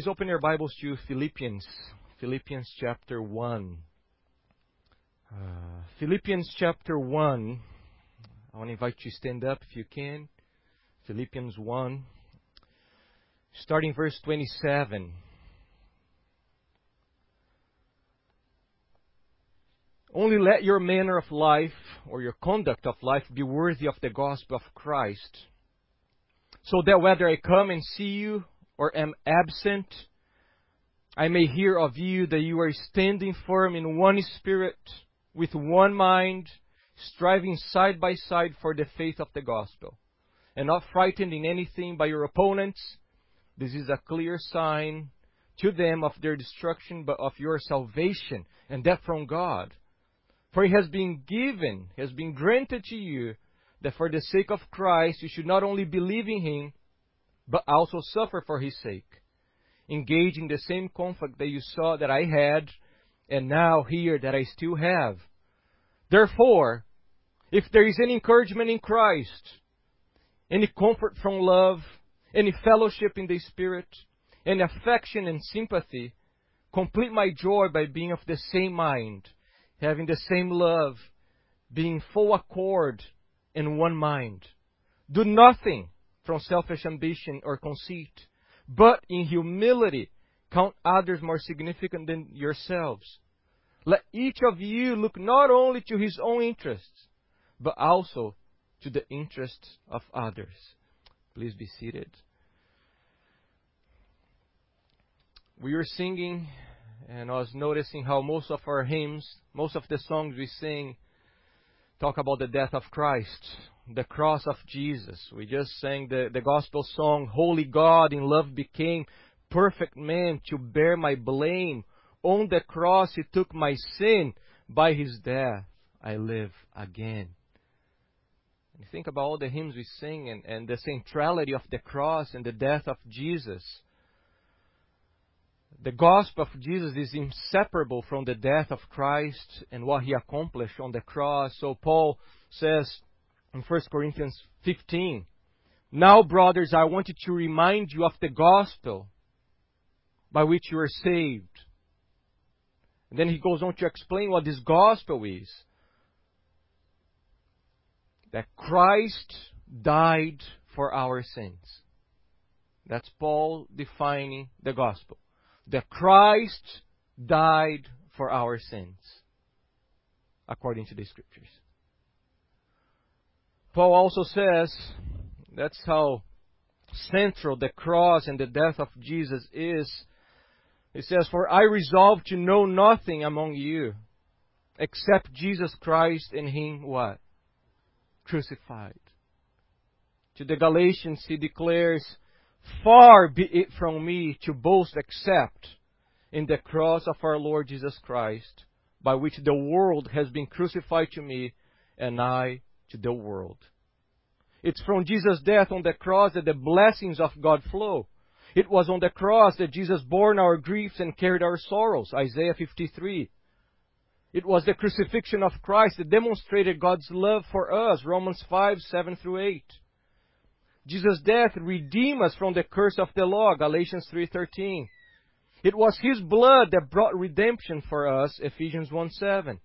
Please open your Bibles to Philippians, Philippians chapter 1. Uh, Philippians chapter 1. I want to invite you to stand up if you can. Philippians 1, starting verse 27. Only let your manner of life or your conduct of life be worthy of the gospel of Christ, so that whether I come and see you or am absent, I may hear of you that you are standing firm in one spirit, with one mind, striving side by side for the faith of the gospel, and not frightened in anything by your opponents. This is a clear sign to them of their destruction, but of your salvation, and that from God. For it has been given, has been granted to you, that for the sake of Christ you should not only believe in him, but also suffer for his sake, engage in the same conflict that you saw that I had, and now hear that I still have. Therefore, if there is any encouragement in Christ, any comfort from love, any fellowship in the Spirit, any affection and sympathy, complete my joy by being of the same mind, having the same love, being full accord in one mind. Do nothing from selfish ambition or conceit, but in humility count others more significant than yourselves. Let each of you look not only to his own interests, but also to the interests of others. Please be seated. We were singing, and I was noticing how most of our hymns, most of the songs we sing, talk about the death of Christ, the cross of Jesus. We just sang the, the gospel song, Holy God in love became perfect man to bear my blame. On the cross he took my sin. By his death I live again. And think about all the hymns we sing and, and the centrality of the cross and the death of Jesus. The gospel of Jesus is inseparable from the death of Christ and what he accomplished on the cross. So Paul says in 1 Corinthians 15, Now, brothers, I wanted to remind you of the gospel by which you are saved. And then he goes on to explain what this gospel is. That Christ died for our sins. That's Paul defining the gospel that Christ died for our sins, according to the scriptures. Paul also says that's how central the cross and the death of Jesus is. He says, For I resolve to know nothing among you except Jesus Christ and Him what? Crucified. To the Galatians, he declares, Far be it from me to boast except in the cross of our Lord Jesus Christ, by which the world has been crucified to me and I to the world. It's from Jesus' death on the cross that the blessings of God flow. It was on the cross that Jesus bore our griefs and carried our sorrows. Isaiah 53. It was the crucifixion of Christ that demonstrated God's love for us. Romans 5, 7 through 8. Jesus' death redeemed us from the curse of the law, Galatians 3:13. It was his blood that brought redemption for us, Ephesians 1:7.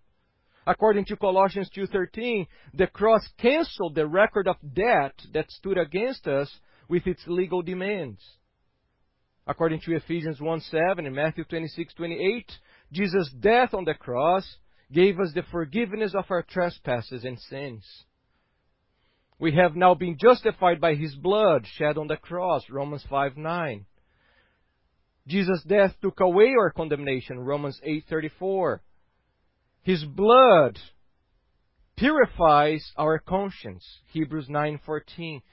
According to Colossians 2:13, the cross canceled the record of debt that stood against us with its legal demands. According to Ephesians 1:7 and Matthew 26:28, Jesus' death on the cross gave us the forgiveness of our trespasses and sins. We have now been justified by his blood shed on the cross, Romans 5:9. Jesus' death took away our condemnation, Romans 8:34. His blood purifies our conscience, Hebrews 9:14.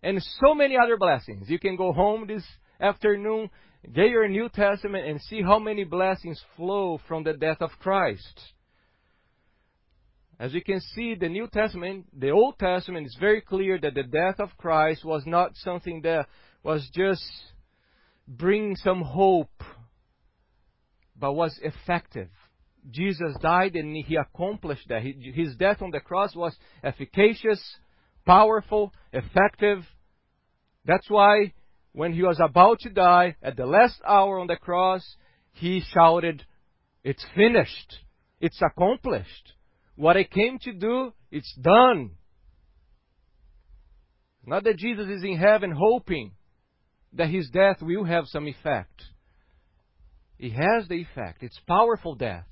And so many other blessings. You can go home this afternoon, get your New Testament and see how many blessings flow from the death of Christ. As we can see, the New Testament, the Old Testament is very clear that the death of Christ was not something that was just bringing some hope, but was effective. Jesus died and he accomplished that. His death on the cross was efficacious, powerful, effective. That's why when he was about to die, at the last hour on the cross, he shouted, It's finished. It's accomplished. What I came to do, it's done. Not that Jesus is in heaven hoping that his death will have some effect. It has the effect. It's powerful death.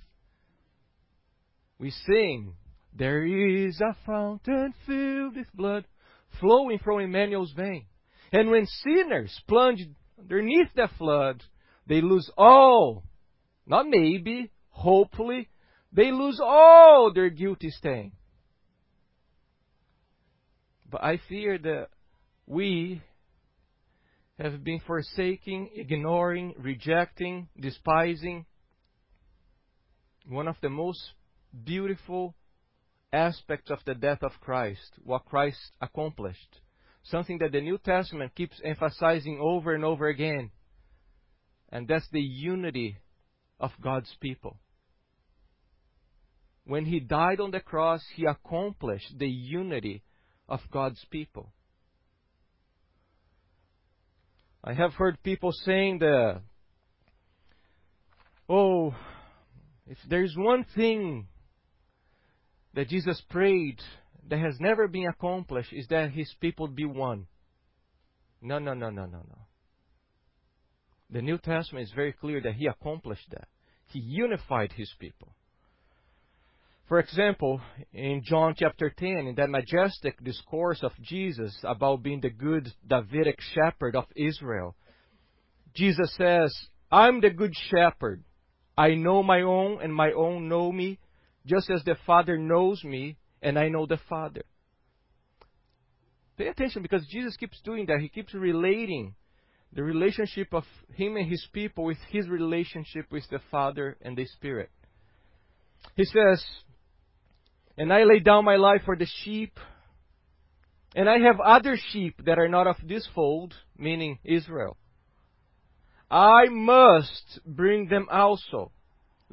We sing, There is a fountain filled with blood flowing from Emmanuel's vein. And when sinners plunge underneath the flood, they lose all, not maybe, hopefully, they lose all their guilty stain. But I fear that we have been forsaking, ignoring, rejecting, despising one of the most beautiful aspects of the death of Christ, what Christ accomplished. Something that the New Testament keeps emphasizing over and over again. And that's the unity of God's people. When He died on the cross, He accomplished the unity of God's people. I have heard people saying that, oh, if there's one thing that Jesus prayed that has never been accomplished is that his people be one. No, no, no, no, no, no. The New Testament is very clear that he accomplished that. He unified his people. For example, in John chapter 10, in that majestic discourse of Jesus about being the good Davidic shepherd of Israel, Jesus says, I'm the good shepherd. I know my own, and my own know me, just as the Father knows me, and I know the Father. Pay attention because Jesus keeps doing that. He keeps relating the relationship of Him and His people with His relationship with the Father and the Spirit. He says, and I lay down my life for the sheep. And I have other sheep that are not of this fold, meaning Israel. I must bring them also.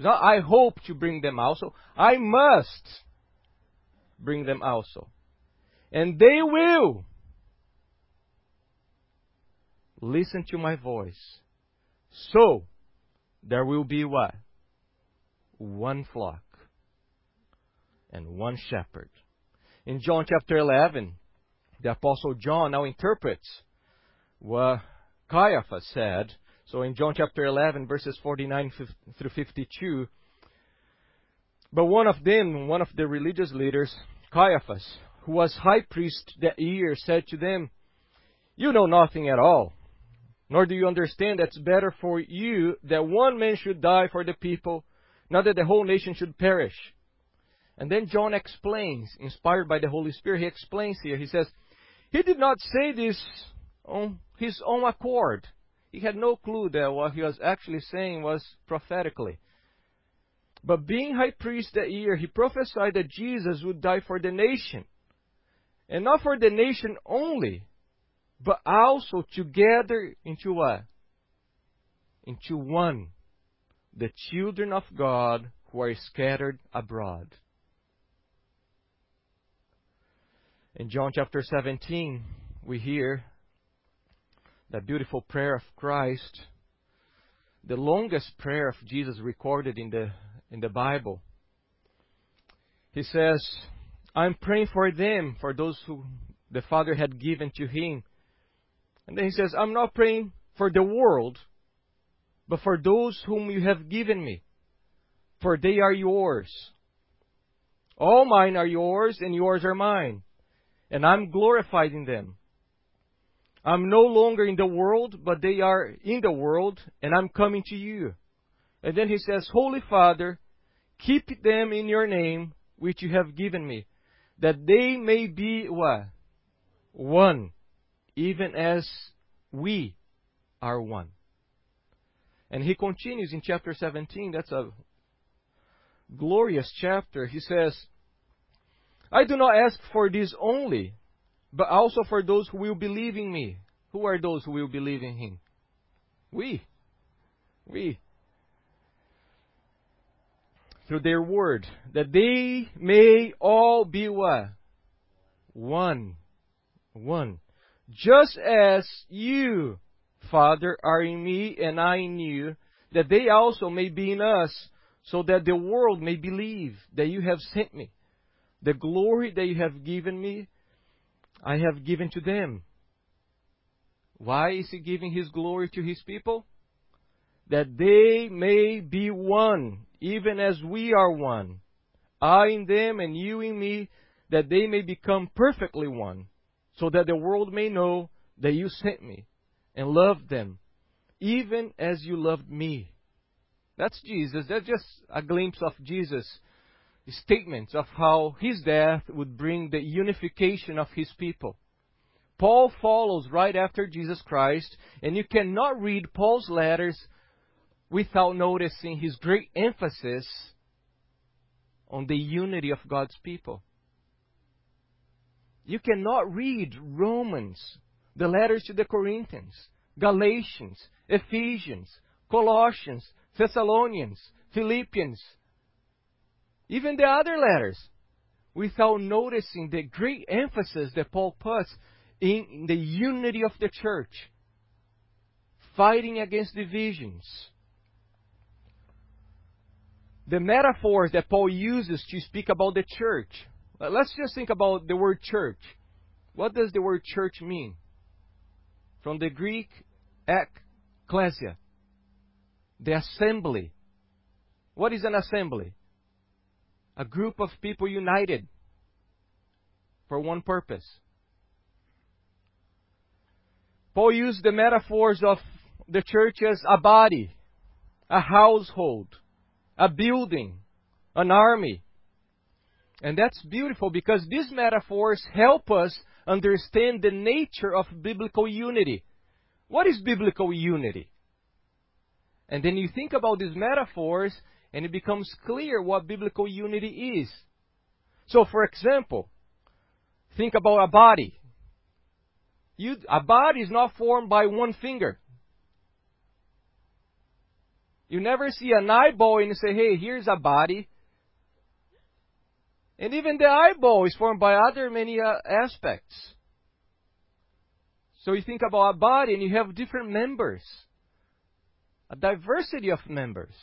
I hope to bring them also. I must bring them also. And they will listen to my voice. So, there will be what? One flock and one shepherd. In John chapter 11, the Apostle John now interprets what Caiaphas said. So in John chapter 11, verses 49 through 52, but one of them, one of the religious leaders, Caiaphas, who was high priest that year, said to them, You know nothing at all, nor do you understand that it's better for you that one man should die for the people, not that the whole nation should perish. And then John explains, inspired by the Holy Spirit, he explains here. He says, He did not say this on his own accord. He had no clue that what he was actually saying was prophetically. But being high priest that year, he prophesied that Jesus would die for the nation. And not for the nation only, but also together into what? Into one. The children of God who are scattered abroad. In John chapter 17, we hear that beautiful prayer of Christ, the longest prayer of Jesus recorded in the, in the Bible. He says, I'm praying for them, for those who the Father had given to him. And then he says, I'm not praying for the world, but for those whom you have given me, for they are yours. All mine are yours, and yours are mine and I'm glorified in them. I'm no longer in the world, but they are in the world, and I'm coming to you. And then he says, Holy Father, keep them in your name, which you have given me, that they may be what? One, even as we are one. And he continues in chapter 17, that's a glorious chapter. He says, I do not ask for this only, but also for those who will believe in me. Who are those who will believe in him? We. We. Through their word, that they may all be what? One. One. Just as you Father, are in me and I in you, that they also may be in us, so that the world may believe that you have sent me. The glory that you have given me, I have given to them. Why is he giving his glory to his people? That they may be one, even as we are one. I in them and you in me, that they may become perfectly one, so that the world may know that you sent me and loved them, even as you loved me. That's Jesus. That's just a glimpse of Jesus' statements of how his death would bring the unification of his people. Paul follows right after Jesus Christ, and you cannot read Paul's letters without noticing his great emphasis on the unity of God's people. You cannot read Romans, the letters to the Corinthians, Galatians, Ephesians, Colossians, Thessalonians, Philippians, even the other letters, without noticing the great emphasis that Paul puts in the unity of the church, fighting against divisions. The metaphors that Paul uses to speak about the church. Let's just think about the word church. What does the word church mean? From the Greek, ekklesia, the assembly. What is an assembly? A group of people united for one purpose. Paul used the metaphors of the church as a body, a household, a building, an army. And that's beautiful because these metaphors help us understand the nature of biblical unity. What is biblical unity? And then you think about these metaphors and it becomes clear what biblical unity is. So, for example, think about a body. You, a body is not formed by one finger. You never see an eyeball and say, hey, here's a body. And even the eyeball is formed by other many uh, aspects. So you think about a body and you have different members, a diversity of members.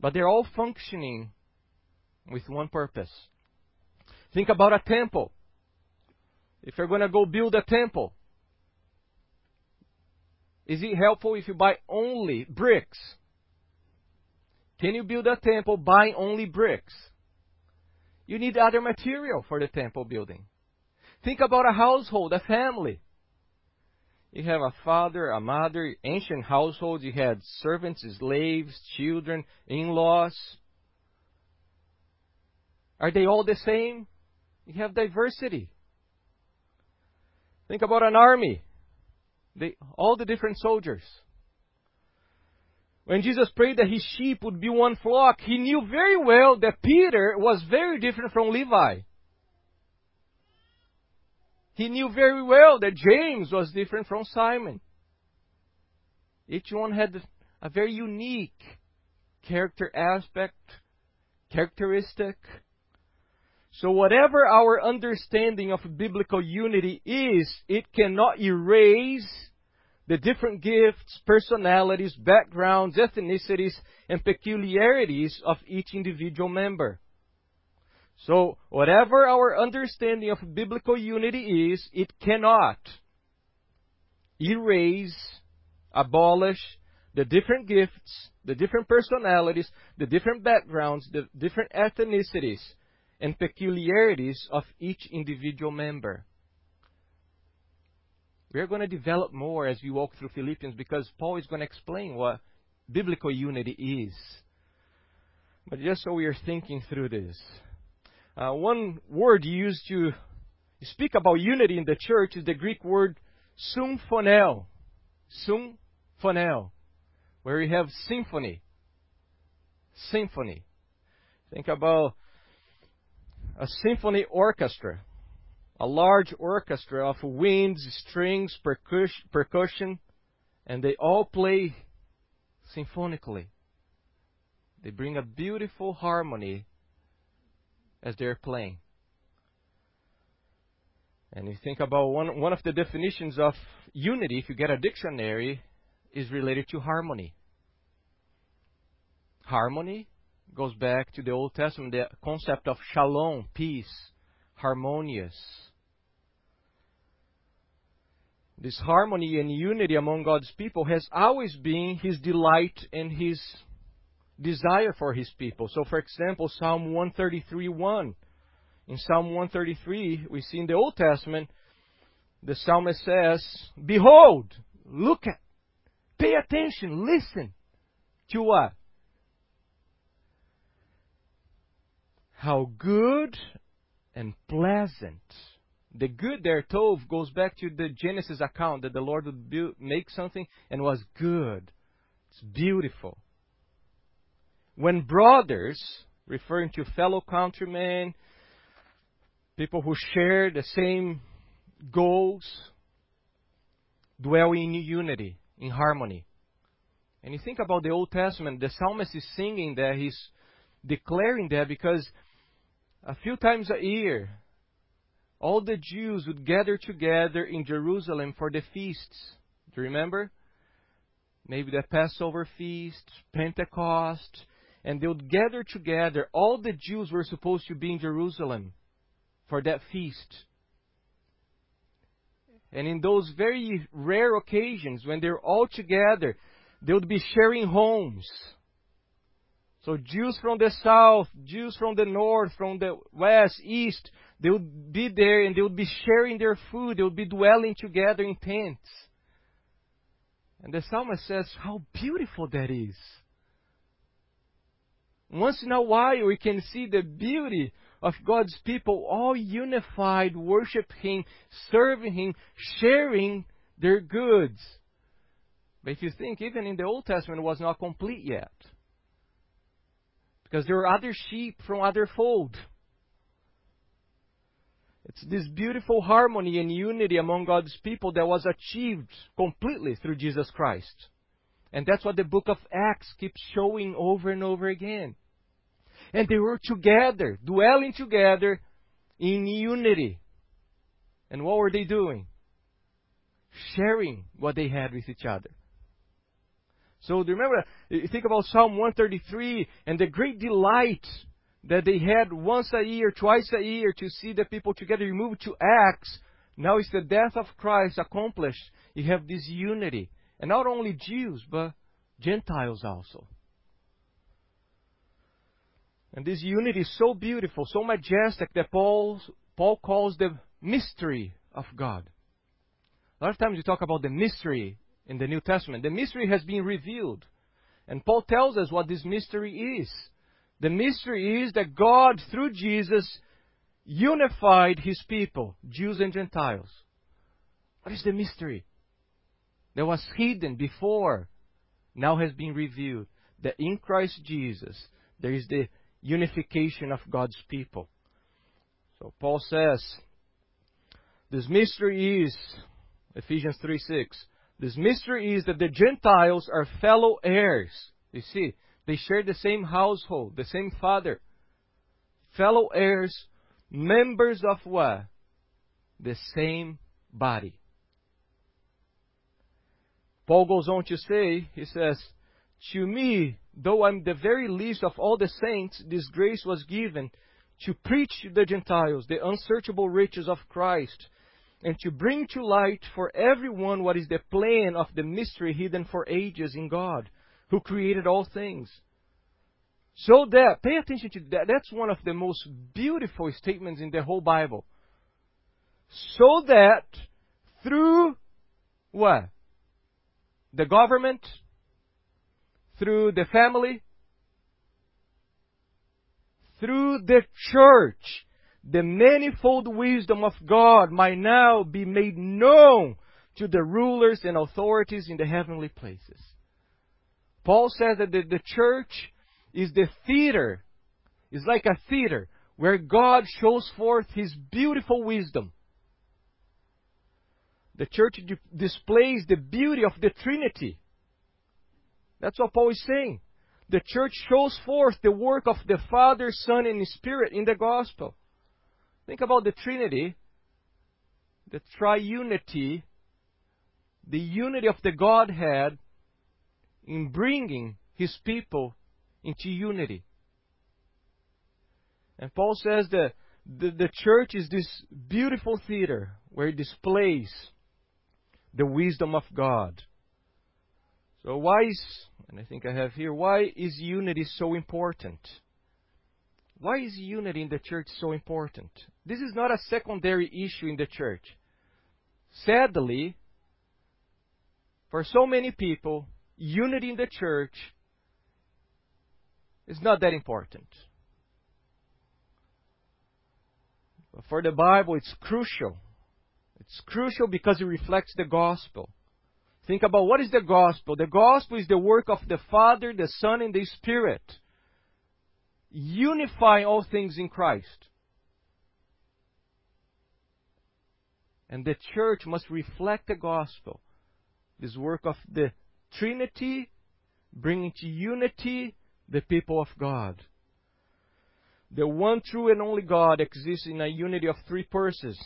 But they're all functioning with one purpose. Think about a temple. If you're going to go build a temple, is it helpful if you buy only bricks? Can you build a temple buying only bricks? You need other material for the temple building. Think about a household, a family. You have a father, a mother, ancient households. You had servants, slaves, children, in laws. Are they all the same? You have diversity. Think about an army. They, all the different soldiers. When Jesus prayed that his sheep would be one flock, he knew very well that Peter was very different from Levi. He knew very well that James was different from Simon. Each one had a very unique character aspect, characteristic. So, whatever our understanding of biblical unity is, it cannot erase the different gifts, personalities, backgrounds, ethnicities, and peculiarities of each individual member. So, whatever our understanding of biblical unity is, it cannot erase, abolish the different gifts, the different personalities, the different backgrounds, the different ethnicities, and peculiarities of each individual member. We are going to develop more as we walk through Philippians because Paul is going to explain what biblical unity is. But just so we are thinking through this, uh, one word used to speak about unity in the church is the Greek word symphonel. Symphonel, where we have symphony. Symphony. Think about a symphony orchestra, a large orchestra of winds, strings, percussion, and they all play symphonically. They bring a beautiful harmony as they're playing. And you think about one, one of the definitions of unity, if you get a dictionary, is related to harmony. Harmony goes back to the Old Testament, the concept of shalom, peace, harmonious. This harmony and unity among God's people has always been His delight and His desire for His people. So, for example, Psalm 133 1. In Psalm 133, we see in the Old Testament, the psalmist says, Behold, look at, pay attention, listen to what? How good and pleasant. The good there, Tov, goes back to the Genesis account that the Lord would build, make something and was good. It's beautiful. When brothers, referring to fellow countrymen, people who share the same goals, dwell in unity, in harmony. And you think about the Old Testament, the psalmist is singing that, he's declaring that because a few times a year, all the Jews would gather together in Jerusalem for the feasts. Do you remember? Maybe the Passover feast, Pentecost, and they would gather together. All the Jews were supposed to be in Jerusalem for that feast. And in those very rare occasions when they're all together, they would be sharing homes. So Jews from the south, Jews from the north, from the west, east, they would be there and they would be sharing their food. They would be dwelling together in tents. And the psalmist says how beautiful that is. Once in a while we can see the beauty of God's people all unified, worshiping Him, serving Him, sharing their goods. But if you think, even in the Old Testament, it was not complete yet. Because there were other sheep from other fold. It's this beautiful harmony and unity among God's people that was achieved completely through Jesus Christ. And that's what the book of Acts keeps showing over and over again. And they were together, dwelling together in unity. And what were they doing? Sharing what they had with each other. So remember, think about Psalm 133 and the great delight that they had once a year, twice a year to see the people together. You move to Acts. Now it's the death of Christ accomplished. You have this unity. And not only Jews, but Gentiles also. And this unity is so beautiful, so majestic that Paul, Paul calls the mystery of God. A lot of times we talk about the mystery in the New Testament. The mystery has been revealed. And Paul tells us what this mystery is. The mystery is that God, through Jesus, unified his people, Jews and Gentiles. What is the mystery? That was hidden before, now has been revealed. That in Christ Jesus, there is the unification of God's people. So Paul says, this mystery is, Ephesians 3 6, this mystery is that the Gentiles are fellow heirs. You see, they share the same household, the same father. Fellow heirs, members of what? The same body. Paul goes on to say, he says, To me, though I'm the very least of all the saints, this grace was given to preach to the Gentiles the unsearchable riches of Christ and to bring to light for everyone what is the plan of the mystery hidden for ages in God, who created all things. So that, pay attention to that, that's one of the most beautiful statements in the whole Bible. So that through what? The government, through the family, through the church, the manifold wisdom of God might now be made known to the rulers and authorities in the heavenly places. Paul says that the, the church is the theater, is like a theater where God shows forth His beautiful wisdom. The church displays the beauty of the Trinity. That's what Paul is saying. The church shows forth the work of the Father, Son, and Spirit in the gospel. Think about the Trinity. the triunity, the unity of the Godhead in bringing his people into unity. And Paul says that the, the church is this beautiful theater where it displays the wisdom of God. So why is, and I think I have here, why is unity so important? Why is unity in the church so important? This is not a secondary issue in the church. Sadly, for so many people, unity in the church is not that important. But for the Bible, it's crucial. It's crucial because it reflects the gospel. Think about what is the gospel? The gospel is the work of the Father, the Son, and the Spirit, unifying all things in Christ. And the church must reflect the gospel. This work of the Trinity, bringing to unity the people of God. The one true and only God exists in a unity of three persons.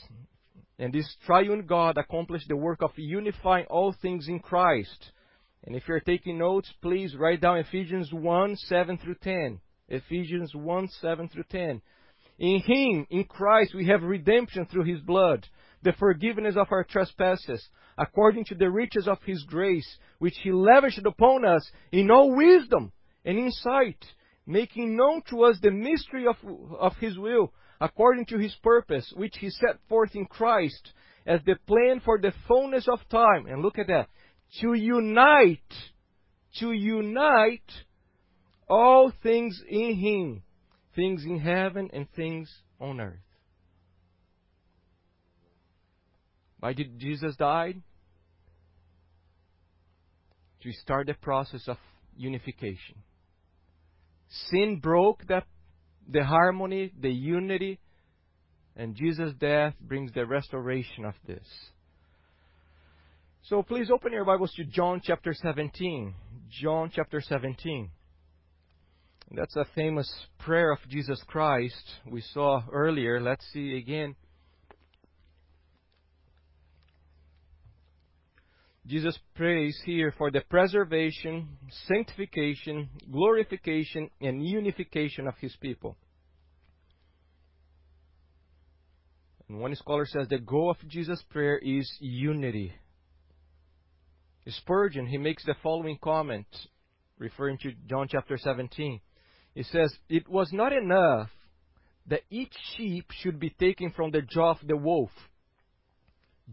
And this triune God accomplished the work of unifying all things in Christ. And if you're taking notes, please write down Ephesians 1 7 through 10. Ephesians 1 7 through 10. In Him, in Christ, we have redemption through His blood, the forgiveness of our trespasses, according to the riches of His grace, which He lavished upon us in all wisdom and insight making known to us the mystery of, of His will, according to His purpose, which He set forth in Christ as the plan for the fullness of time. And look at that. To unite, to unite all things in Him, things in heaven and things on earth. Why did Jesus die? To start the process of unification. Sin broke the, the harmony, the unity, and Jesus' death brings the restoration of this. So please open your Bibles to John chapter 17. John chapter 17. That's a famous prayer of Jesus Christ we saw earlier. Let's see again. Jesus prays here for the preservation, sanctification, glorification, and unification of his people. And one scholar says the goal of Jesus' prayer is unity. Spurgeon, he makes the following comment, referring to John chapter 17. He says, It was not enough that each sheep should be taken from the jaw of the wolf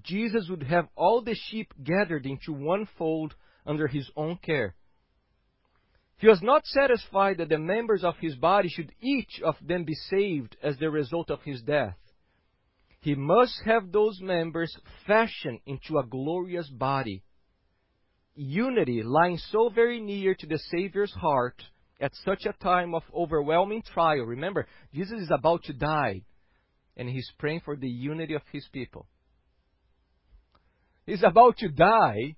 Jesus would have all the sheep gathered into one fold under his own care. He was not satisfied that the members of his body should each of them be saved as the result of his death. He must have those members fashioned into a glorious body. Unity lying so very near to the Savior's heart at such a time of overwhelming trial. Remember, Jesus is about to die, and he's praying for the unity of his people. He's about to die,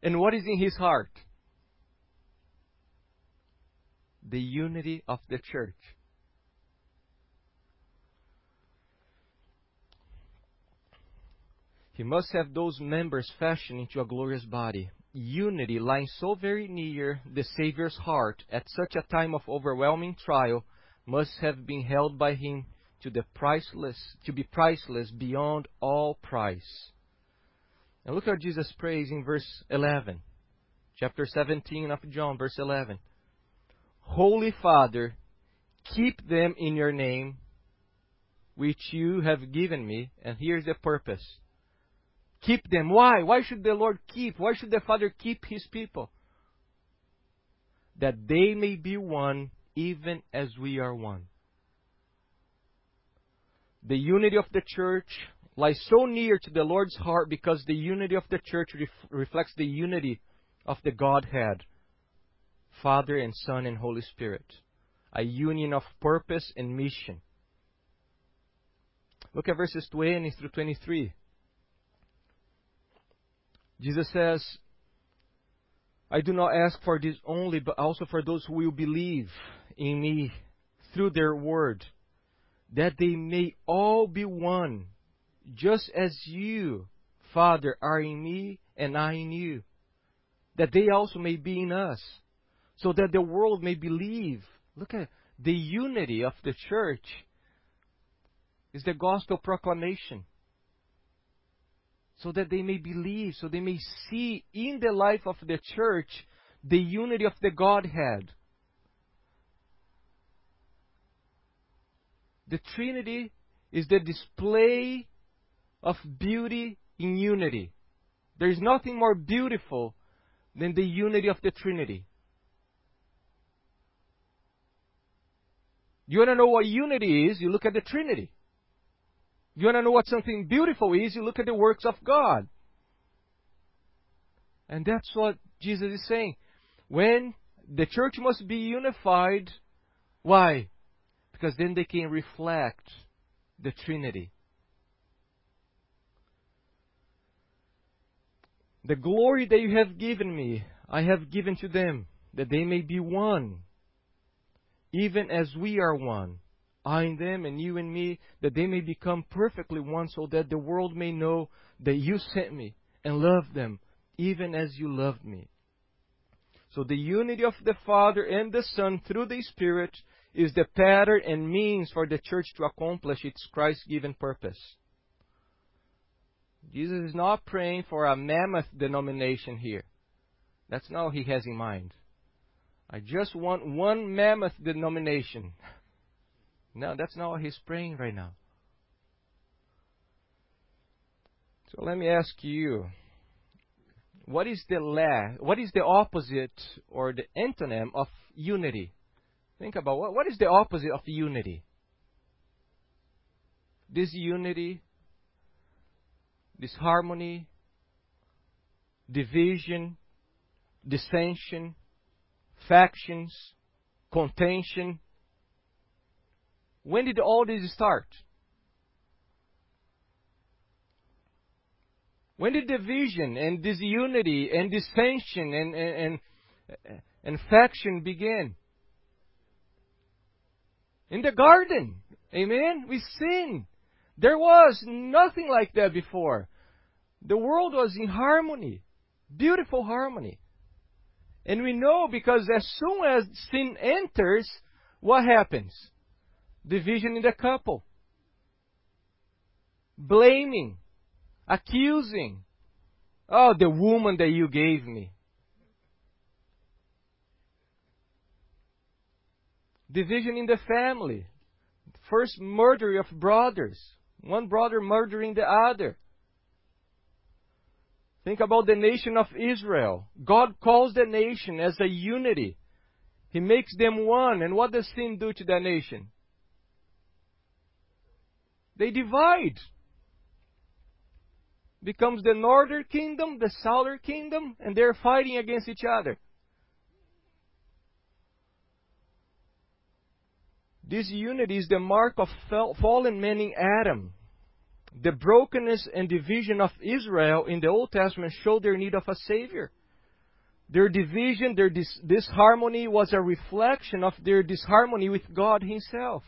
and what is in his heart? The unity of the church. He must have those members fashioned into a glorious body. Unity lying so very near the Savior's heart at such a time of overwhelming trial must have been held by him to the priceless to be priceless beyond all price. And look how Jesus prays in verse 11. Chapter 17 of John, verse 11. Holy Father, keep them in your name, which you have given me. And here's the purpose. Keep them. Why? Why should the Lord keep? Why should the Father keep his people? That they may be one, even as we are one. The unity of the church lies so near to the Lord's heart because the unity of the church ref- reflects the unity of the Godhead, Father and Son and Holy Spirit, a union of purpose and mission. Look at verses 20 through 23. Jesus says, I do not ask for this only, but also for those who will believe in me through their word, that they may all be one just as you, Father, are in me and I in you, that they also may be in us, so that the world may believe. Look at the unity of the church is the gospel proclamation. So that they may believe, so they may see in the life of the church the unity of the Godhead. The Trinity is the display of beauty in unity. There is nothing more beautiful than the unity of the Trinity. You want to know what unity is? You look at the Trinity. You want to know what something beautiful is? You look at the works of God. And that's what Jesus is saying. When the church must be unified, why? Because then they can reflect the Trinity. The glory that you have given me, I have given to them, that they may be one, even as we are one. I in them and you in me, that they may become perfectly one, so that the world may know that you sent me and loved them, even as you loved me. So the unity of the Father and the Son through the Spirit is the pattern and means for the church to accomplish its Christ given purpose. Jesus is not praying for a mammoth denomination here. That's not what he has in mind. I just want one mammoth denomination. No, that's not what he's praying right now. So let me ask you, what is the la- what is the opposite or the antonym of unity? Think about what, what is the opposite of unity? Disunity, disharmony, division, dissension, factions, contention. When did all this start? When did division and disunity and dissension and, and, and, and faction begin? In the garden. Amen? We sin. There was nothing like that before. The world was in harmony. Beautiful harmony. And we know because as soon as sin enters, what happens? Division in the couple. Blaming. Accusing. Oh, the woman that you gave me. Division in the family. First murder of brothers. One brother murdering the other. Think about the nation of Israel. God calls the nation as a unity. He makes them one. And what does sin do to that nation? They divide. Becomes the northern kingdom, the southern kingdom, and they're fighting against each other. This unity is the mark of fallen man in Adam. The brokenness and division of Israel in the Old Testament show their need of a Savior. Their division, their dis- disharmony was a reflection of their disharmony with God Himself.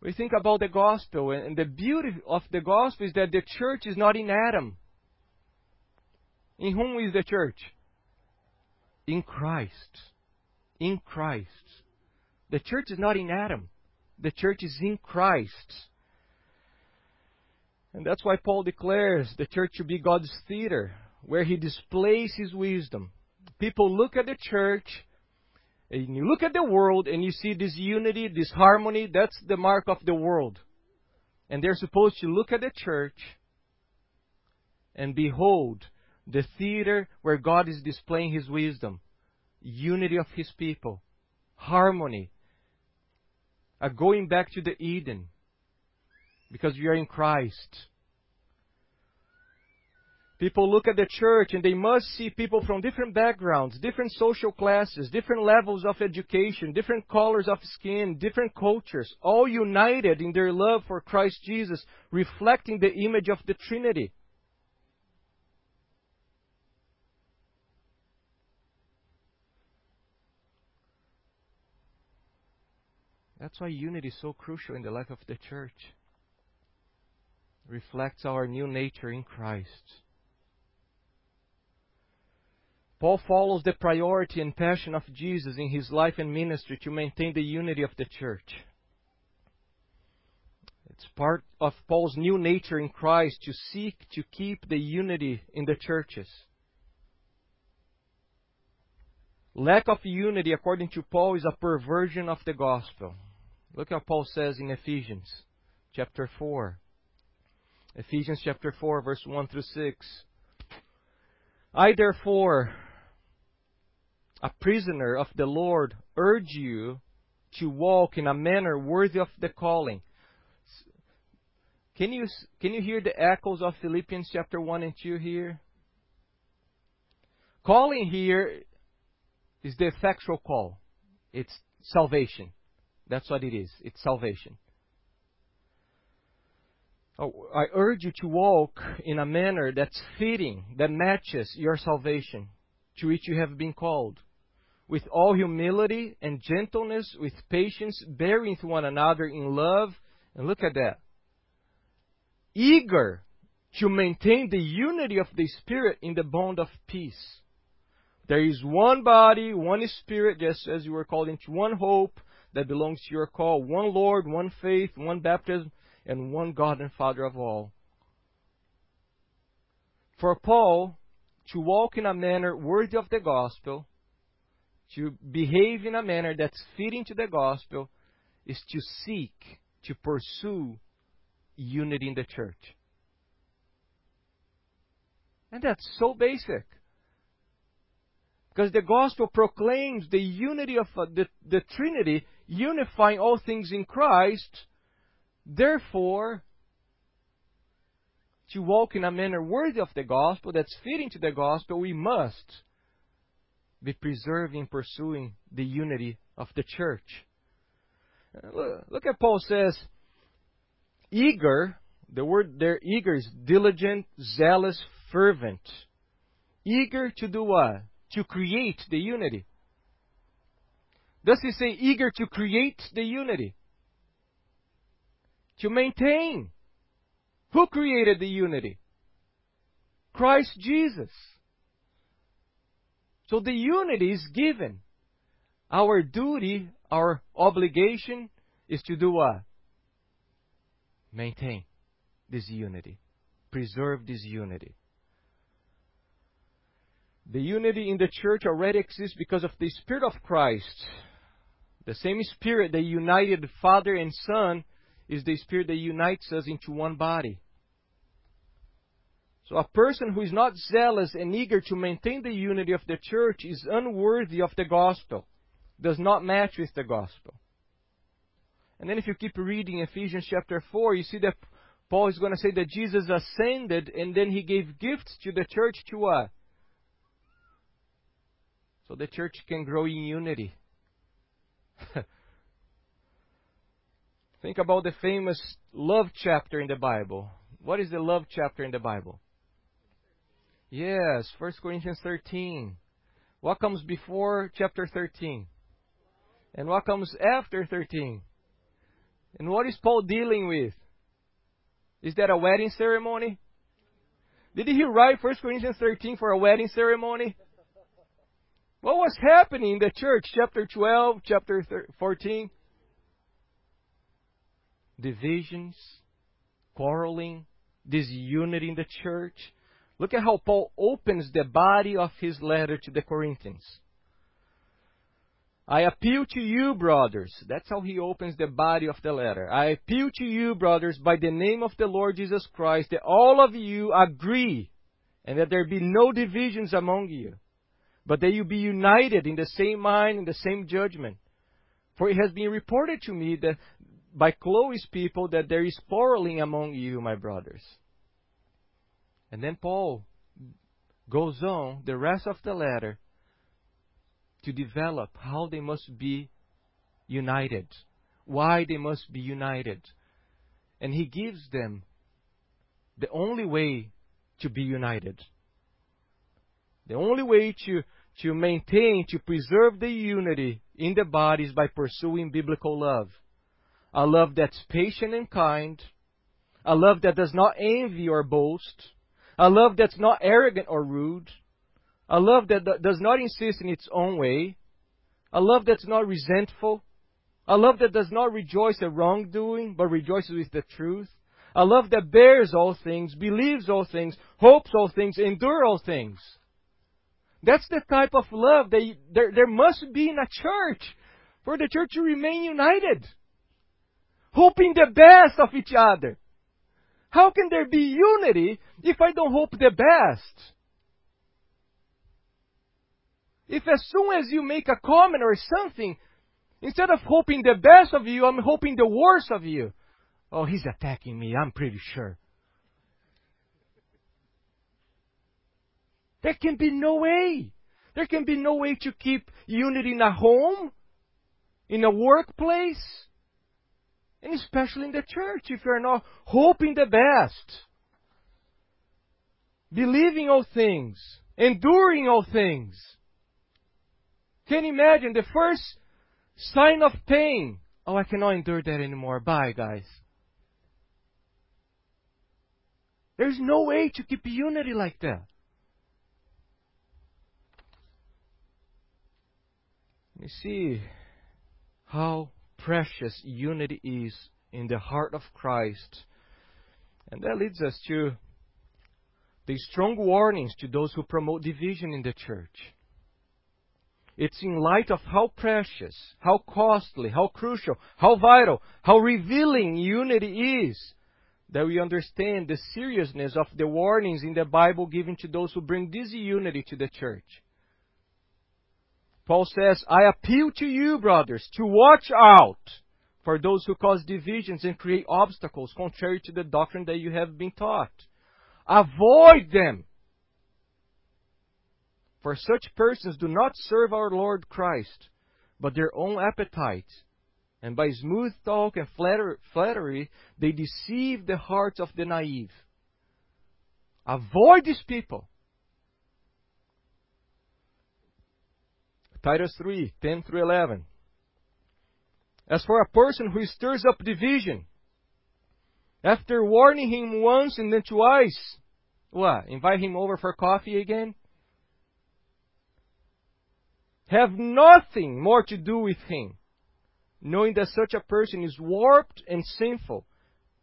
We think about the gospel, and the beauty of the gospel is that the church is not in Adam. In whom is the church? In Christ. In Christ. The church is not in Adam. The church is in Christ. And that's why Paul declares the church to be God's theater, where he displays his wisdom. People look at the church, and you look at the world, and you see this unity, this harmony. That's the mark of the world. And they're supposed to look at the church and behold the theater where God is displaying his wisdom, unity of his people, harmony, a going back to the Eden because we are in Christ. People look at the church and they must see people from different backgrounds, different social classes, different levels of education, different colors of skin, different cultures, all united in their love for Christ Jesus, reflecting the image of the Trinity. That's why unity is so crucial in the life of the church. It reflects our new nature in Christ. Paul follows the priority and passion of Jesus in his life and ministry to maintain the unity of the church. It's part of Paul's new nature in Christ to seek to keep the unity in the churches. Lack of unity, according to Paul, is a perversion of the gospel. Look how Paul says in Ephesians chapter 4. Ephesians chapter 4, verse 1 through 6. I therefore, a prisoner of the Lord, urge you to walk in a manner worthy of the calling. Can you, can you hear the echoes of Philippians chapter 1 and 2 here? Calling here is the effectual call. It's salvation. That's what it is. It's salvation. Oh, I urge you to walk in a manner that's fitting, that matches your salvation, to which you have been called, with all humility and gentleness, with patience, bearing with one another in love. And look at that. Eager to maintain the unity of the Spirit in the bond of peace. There is one body, one Spirit, just as you were called into one hope that belongs to your call, one Lord, one faith, one baptism, and one God and Father of all. For Paul, to walk in a manner worthy of the gospel, to behave in a manner that's fitting to the gospel, is to seek, to pursue unity in the church. And that's so basic. Because the gospel proclaims the unity of uh, the, the Trinity, unifying all things in Christ. Therefore, to walk in a manner worthy of the gospel, that's fitting to the gospel, we must be preserving, pursuing the unity of the church. Uh, look at Paul says, eager, the word there, eager is diligent, zealous, fervent. Eager to do what? to create the unity? Does he say eager to create the unity? To maintain. Who created the unity? Christ Jesus. So the unity is given. Our duty, our obligation is to do what? Maintain this unity. Preserve this unity. The unity in the church already exists because of the Spirit of Christ. The same Spirit that united Father and Son is the Spirit that unites us into one body. So a person who is not zealous and eager to maintain the unity of the church is unworthy of the gospel, does not match with the gospel. And then if you keep reading Ephesians chapter 4, you see that Paul is going to say that Jesus ascended and then he gave gifts to the church to what? so the church can grow in unity. Think about the famous love chapter in the Bible. What is the love chapter in the Bible? Yes, 1 Corinthians 13. What comes before chapter 13? And what comes after 13? And what is Paul dealing with? Is that a wedding ceremony? Did he write 1 Corinthians 13 for a wedding ceremony? What was happening in the church? Chapter 12, chapter 14. Divisions, quarreling, disunity in the church. Look at how Paul opens the body of his letter to the Corinthians. I appeal to you, brothers. That's how he opens the body of the letter. I appeal to you, brothers, by the name of the Lord Jesus Christ, that all of you agree and that there be no divisions among you but that you be united in the same mind and the same judgment. For it has been reported to me that by Chloe's people that there is quarreling among you, my brothers. And then Paul goes on the rest of the letter to develop how they must be united, why they must be united. And he gives them the only way to be united. The only way to, to maintain, to preserve the unity in the body is by pursuing biblical love. a love that's patient and kind, a love that does not envy or boast, a love that's not arrogant or rude, a love that does not insist in its own way, a love that's not resentful, a love that does not rejoice at wrongdoing, but rejoices with the truth, a love that bears all things, believes all things, hopes all things, endures all things. That's the type of love that there, there must be in a church for the church to remain united, hoping the best of each other. How can there be unity if I don't hope the best? If as soon as you make a comment or something, instead of hoping the best of you, I'm hoping the worst of you. Oh, he's attacking me, I'm pretty sure. There can be no way. There can be no way to keep unity in a home, in a workplace, and especially in the church if you're not hoping the best, believing all things, enduring all things. Can you imagine the first sign of pain? Oh, I cannot endure that anymore. Bye, guys. There's no way to keep unity like that. You see how precious unity is in the heart of Christ. And that leads us to the strong warnings to those who promote division in the church. It's in light of how precious, how costly, how crucial, how vital, how revealing unity is that we understand the seriousness of the warnings in the Bible given to those who bring disunity to the church. Paul says, I appeal to you, brothers, to watch out for those who cause divisions and create obstacles contrary to the doctrine that you have been taught. Avoid them. For such persons do not serve our Lord Christ, but their own appetite. And by smooth talk and flattery, they deceive the hearts of the naive. Avoid these people. Titus 3 10 through 11. As for a person who stirs up division, after warning him once and then twice, what? Invite him over for coffee again? Have nothing more to do with him, knowing that such a person is warped and sinful,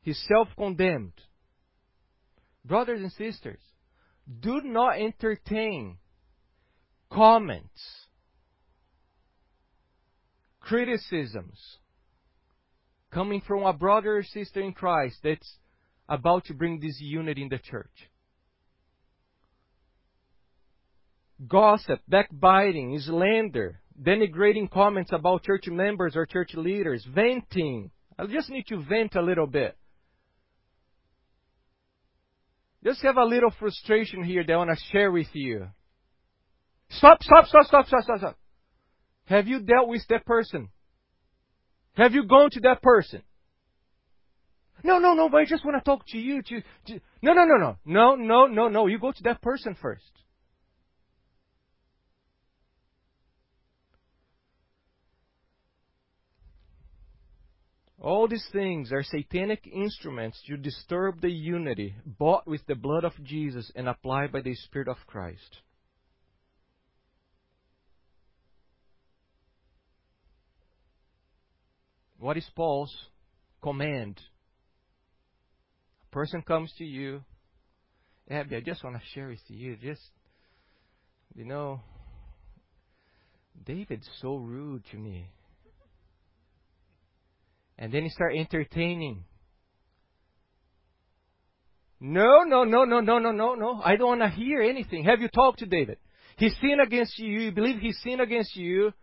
he's self condemned. Brothers and sisters, do not entertain comments criticisms coming from a brother or sister in Christ that's about to bring disunity in the church. Gossip, backbiting, slander, denigrating comments about church members or church leaders, venting. I just need to vent a little bit. Just have a little frustration here that I want to share with you. Stop, stop, stop, stop, stop, stop, stop. Have you dealt with that person? Have you gone to that person? No, no, no, but I just want to talk to you. To, to, no, no, no, no. No, no, no, no. You go to that person first. All these things are satanic instruments to disturb the unity bought with the blood of Jesus and applied by the Spirit of Christ. What is Paul's command? A person comes to you, Abby, I just want to share with you, just, you know, David's so rude to me. And then he start entertaining. No, no, no, no, no, no, no, no. I don't want to hear anything. Have you talked to David? He sinned against you. You believe he sinned against you.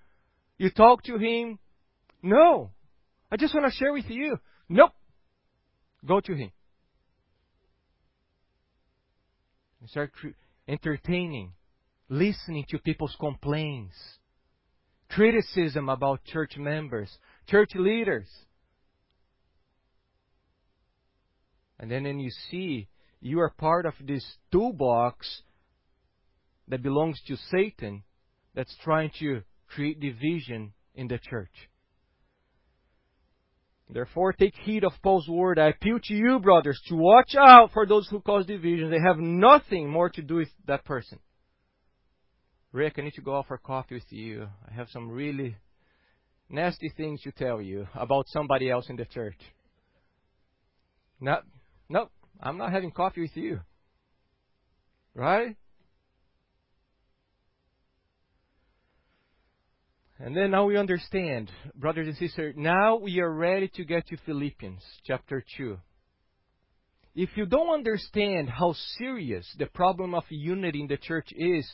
You talk to him. No. I just want to share with you. Nope. Go to him. And start entertaining, listening to people's complaints, criticism about church members, church leaders. And then you see you are part of this toolbox that belongs to Satan that's trying to create division in the church. Therefore, take heed of Paul's word. I appeal to you, brothers, to watch out for those who cause divisions. They have nothing more to do with that person. Rick, I need to go out for coffee with you. I have some really nasty things to tell you about somebody else in the church. No, no, I'm not having coffee with you. Right? And then now we understand, brothers and sisters, now we are ready to get to Philippians chapter 2. If you don't understand how serious the problem of unity in the church is,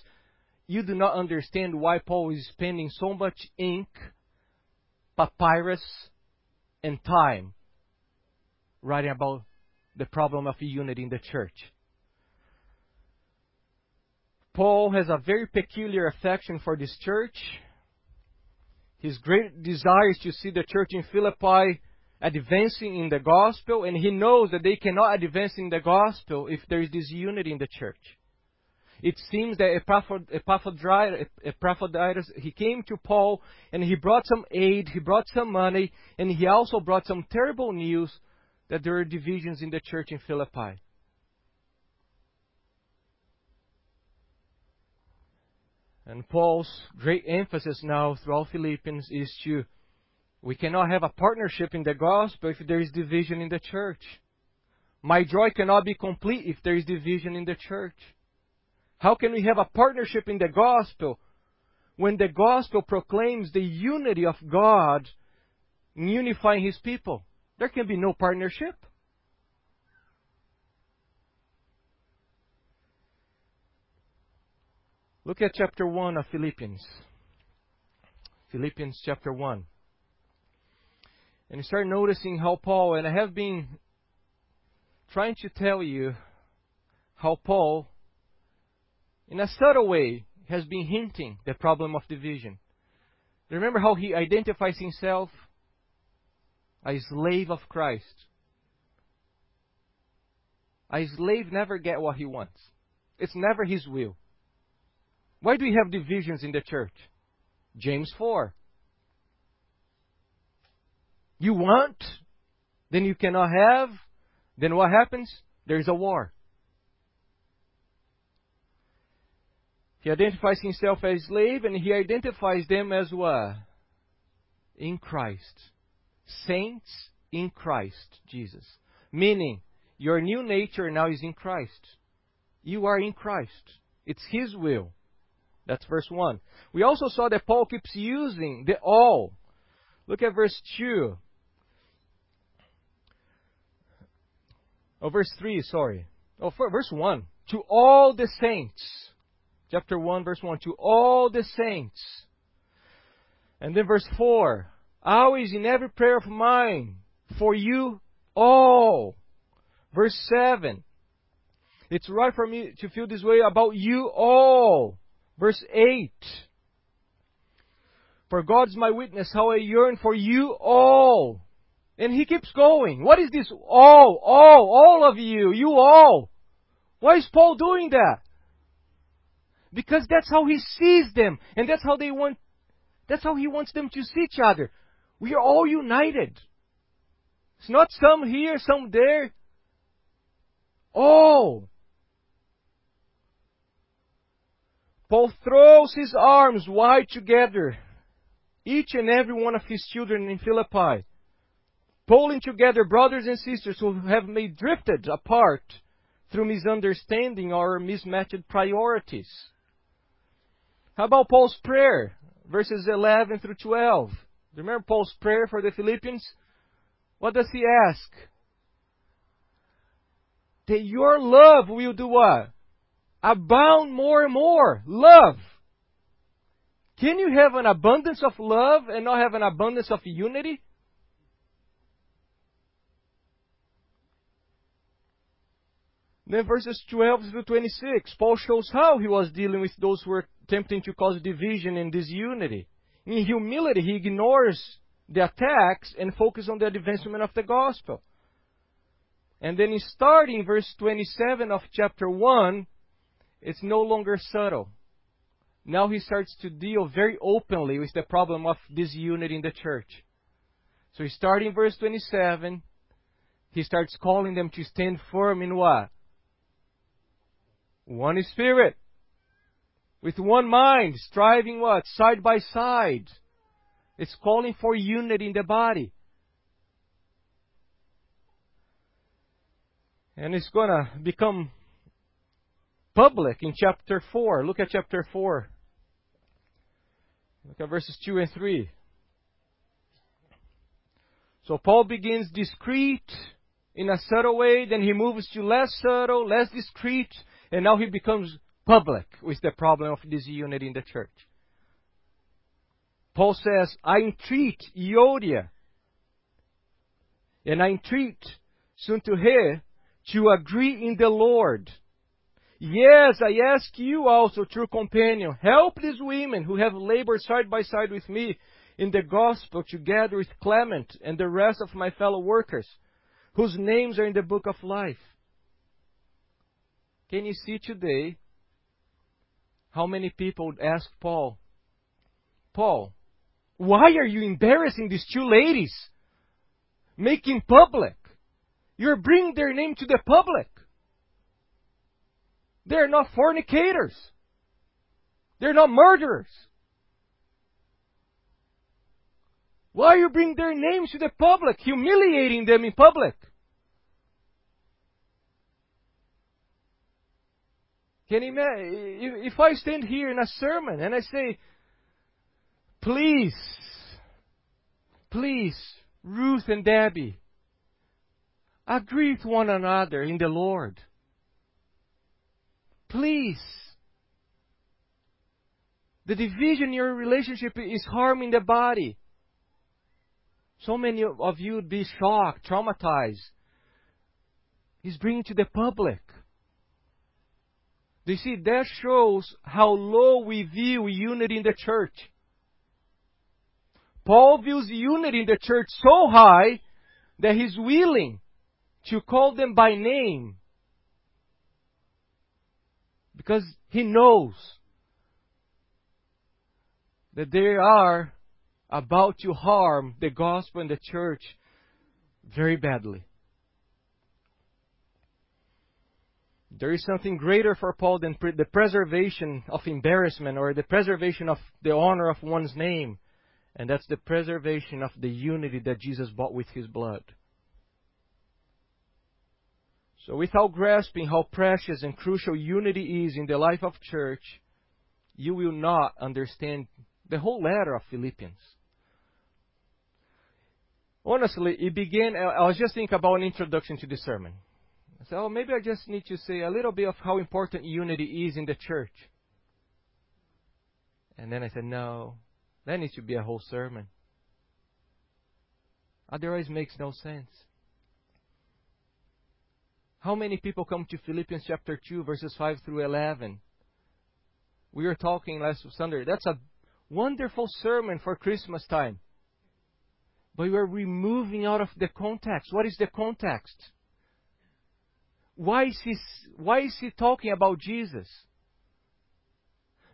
you do not understand why Paul is spending so much ink, papyrus, and time writing about the problem of unity in the church. Paul has a very peculiar affection for this church his great desire is to see the church in Philippi advancing in the gospel, and he knows that they cannot advance in the gospel if there is disunity in the church. It seems that Epaphroditus, he came to Paul and he brought some aid, he brought some money, and he also brought some terrible news that there are divisions in the church in Philippi. And Paul's great emphasis now throughout Philippians is to we cannot have a partnership in the gospel if there is division in the church. My joy cannot be complete if there is division in the church. How can we have a partnership in the gospel when the gospel proclaims the unity of God in unifying his people? There can be no partnership. Look at chapter 1 of Philippians. Philippians chapter 1. And you start noticing how Paul, and I have been trying to tell you how Paul, in a subtle way, has been hinting the problem of division. Remember how he identifies himself? A slave of Christ. A slave never get what he wants. It's never his will. Why do we have divisions in the church? James 4. You want, then you cannot have, then what happens? There's a war. He identifies himself as slave and he identifies them as what? In Christ. Saints in Christ Jesus. Meaning, your new nature now is in Christ. You are in Christ. It's His will. That's verse 1. We also saw that Paul keeps using the all. Look at verse 2. Oh, verse 3, sorry. Oh, for, verse 1. To all the saints. Chapter 1, verse 1. To all the saints. And then verse 4. Always in every prayer of mine, for you all. Verse 7. It's right for me to feel this way about you all. Verse 8. For God's my witness how I yearn for you all. And he keeps going. What is this all, all, all of you, you all? Why is Paul doing that? Because that's how he sees them, and that's how they want, that's how he wants them to see each other. We are all united. It's not some here, some there. All. Paul throws his arms wide together, each and every one of his children in Philippi, pulling together brothers and sisters who have been drifted apart through misunderstanding or mismatched priorities. How about Paul's prayer? Verses 11 through 12. Remember Paul's prayer for the Philippians? What does he ask? That your love will do what? Abound more and more. Love. Can you have an abundance of love and not have an abundance of unity? Then verses 12 through 26, Paul shows how he was dealing with those who were attempting to cause division and disunity. In humility, he ignores the attacks and focuses on the advancement of the gospel. And then in starting verse 27 of chapter 1, it's no longer subtle. Now he starts to deal very openly with the problem of disunity in the church. So he starting in verse 27, he starts calling them to stand firm in what? One spirit. With one mind, striving what? Side by side. It's calling for unity in the body. And it's gonna become public in chapter 4. Look at chapter 4. Look at verses 2 and 3. So Paul begins discreet in a subtle way, then he moves to less subtle, less discreet, and now he becomes public with the problem of disunity in the church. Paul says, I entreat Euodia and I entreat Syntyche to agree in the Lord. Yes, I ask you also, true companion, help these women who have labored side by side with me in the gospel together with Clement and the rest of my fellow workers, whose names are in the book of life. Can you see today how many people ask Paul, Paul, why are you embarrassing these two ladies? Making public. You're bringing their name to the public. They're not fornicators. They're not murderers. Why are you bring their names to the public, humiliating them in public? Can you imagine? If I stand here in a sermon and I say, please, please, Ruth and Debbie, agree with one another in the Lord. Please. The division in your relationship is harming the body. So many of you would be shocked, traumatized. He's bringing to the public. You see? That shows how low we view unity in the church. Paul views unity in the church so high that he's willing to call them by name because he knows that they are about to harm the gospel and the church very badly. There is something greater for Paul than the preservation of embarrassment or the preservation of the honor of one's name, and that's the preservation of the unity that Jesus bought with his blood. So, without grasping how precious and crucial unity is in the life of church, you will not understand the whole letter of Philippians. Honestly, it began, I was just thinking about an introduction to the sermon. I said, oh, maybe I just need to say a little bit of how important unity is in the church. And then I said, no, that needs to be a whole sermon. Otherwise, it makes no sense. How many people come to Philippians chapter 2, verses 5 through 11? We were talking last Sunday. That's a wonderful sermon for Christmas time. But we are removing out of the context. What is the context? Why is he, why is he talking about Jesus?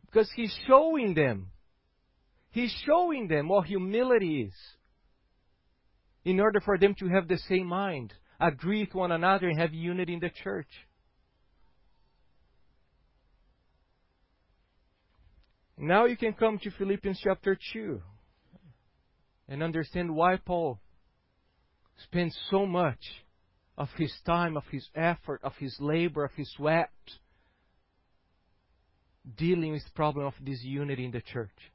Because he's showing them. He's showing them what humility is. In order for them to have the same mind agree with one another and have unity in the church. Now you can come to Philippians chapter 2 and understand why Paul spends so much of his time, of his effort, of his labor, of his sweat dealing with the problem of disunity in the church.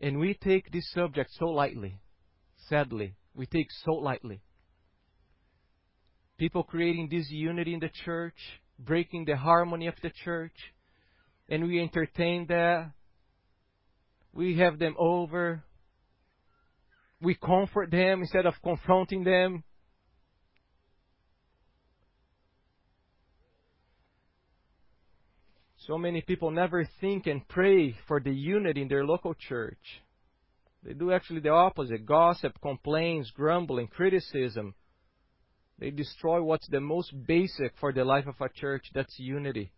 And we take this subject so lightly, sadly we take so lightly. People creating disunity in the church, breaking the harmony of the church, and we entertain that. We have them over. We comfort them instead of confronting them. So many people never think and pray for the unity in their local church. They do actually the opposite gossip, complaints, grumbling, criticism. They destroy what's the most basic for the life of a church that's unity.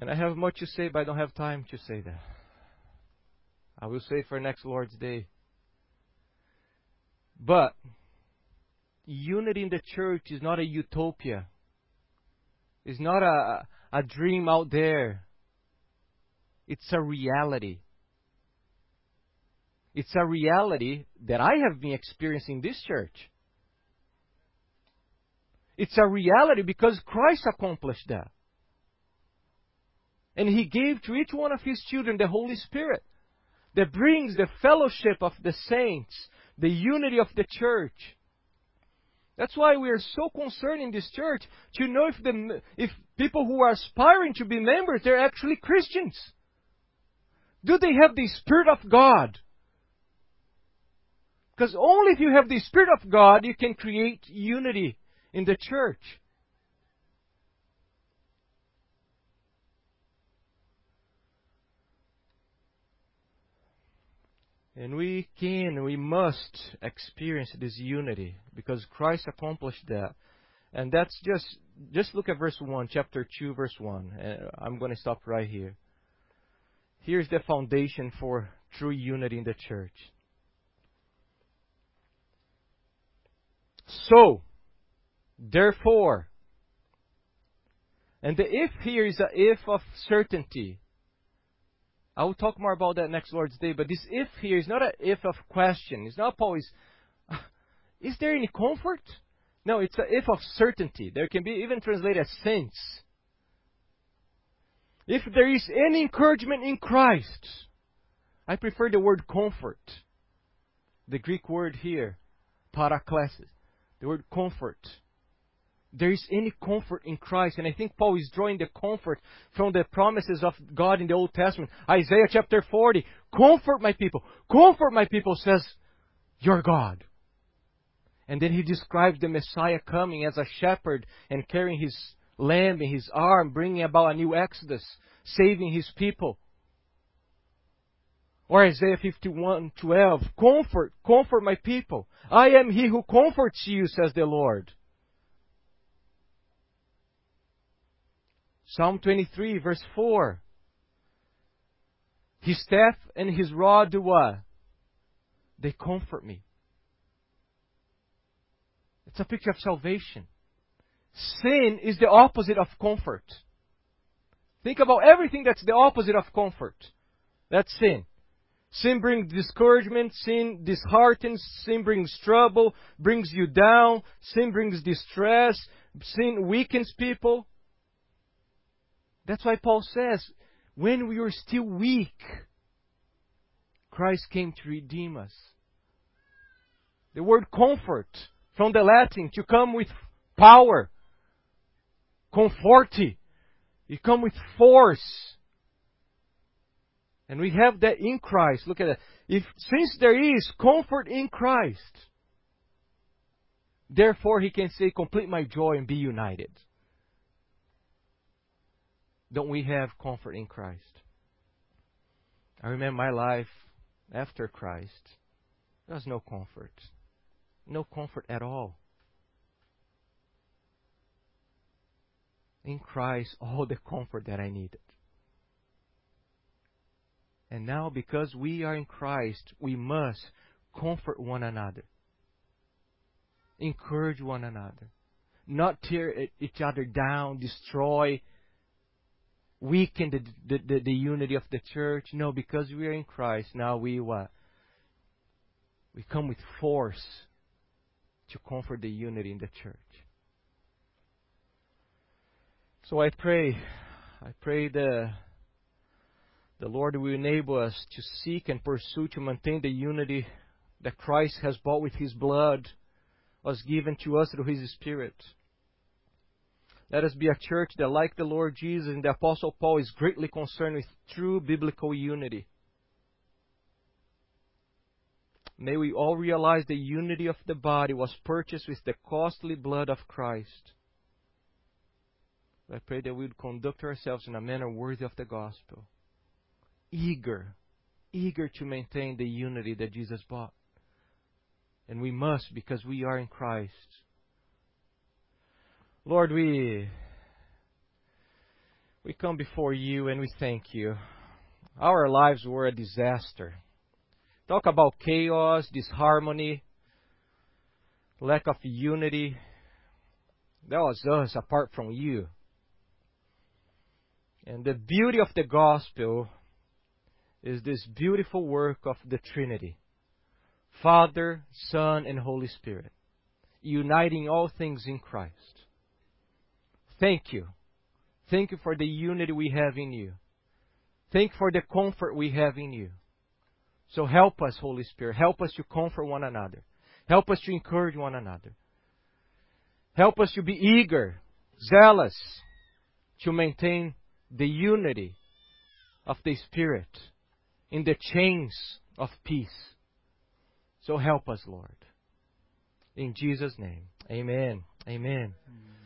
And I have much to say, but I don't have time to say that. I will say for next Lord's Day. But unity in the church is not a utopia. It's not a, a dream out there. It's a reality. It's a reality that I have been experiencing this church. It's a reality because Christ accomplished that. And He gave to each one of His children the Holy Spirit that brings the fellowship of the saints, the unity of the church. That's why we are so concerned in this church to know if the if people who are aspiring to be members they're actually Christians. Do they have the Spirit of God? Because only if you have the Spirit of God you can create unity in the church. We can, we must experience this unity because Christ accomplished that. And that's just, just look at verse 1, chapter 2, verse 1. Uh, I'm going to stop right here. Here's the foundation for true unity in the church. So, therefore, and the if here is a if of certainty. I will talk more about that next Lord's Day, but this if here is not an if of question. It's not always, is there any comfort? No, it's an if of certainty. There can be even translated as sense. If there is any encouragement in Christ, I prefer the word comfort. The Greek word here, paraklesis, the word comfort there is any comfort in Christ. And I think Paul is drawing the comfort from the promises of God in the Old Testament. Isaiah chapter 40. Comfort my people. Comfort my people, says your God. And then he describes the Messiah coming as a shepherd and carrying his lamb in his arm, bringing about a new exodus, saving his people. Or Isaiah 51:12, comfort, comfort my people. I am he who comforts you, says the Lord. Psalm 23, verse 4. His staff and his rod do what? They comfort me. It's a picture of salvation. Sin is the opposite of comfort. Think about everything that's the opposite of comfort. That's sin. Sin brings discouragement, sin disheartens, sin brings trouble, brings you down, sin brings distress, sin weakens people. That's why Paul says, when we were still weak, Christ came to redeem us. The word comfort, from the Latin, to come with power. Conforti. You come with force. And we have that in Christ. Look at that. If, since there is comfort in Christ, therefore he can say, complete my joy and be united don't we have comfort in Christ? I remember my life after Christ. There was no comfort. No comfort at all. In Christ, all the comfort that I needed. And now, because we are in Christ, we must comfort one another, encourage one another, not tear each other down, destroy weaken the, the, the, the, unity of the church. No, because we are in Christ, now we what? We come with force to comfort the unity in the church. So I pray, I pray the the Lord will enable us to seek and pursue to maintain the unity that Christ has bought with His blood, was given to us through His Spirit. Let us be a church that, like the Lord Jesus and the Apostle Paul, is greatly concerned with true biblical unity. May we all realize the unity of the body was purchased with the costly blood of Christ. I pray that we would conduct ourselves in a manner worthy of the gospel, eager, eager to maintain the unity that Jesus bought. And we must because we are in Christ. Lord, we we come before you and we thank you. Our lives were a disaster. Talk about chaos, disharmony, lack of unity. That was us apart from you. And the beauty of the gospel is this beautiful work of the Trinity Father, Son, and Holy Spirit, uniting all things in Christ. Thank you. Thank you for the unity we have in you. Thank you for the comfort we have in you. So help us, Holy Spirit. Help us to comfort one another. Help us to encourage one another. Help us to be eager, zealous to maintain the unity of the Spirit in the chains of peace. So help us, Lord. In Jesus' name, amen. Amen. amen.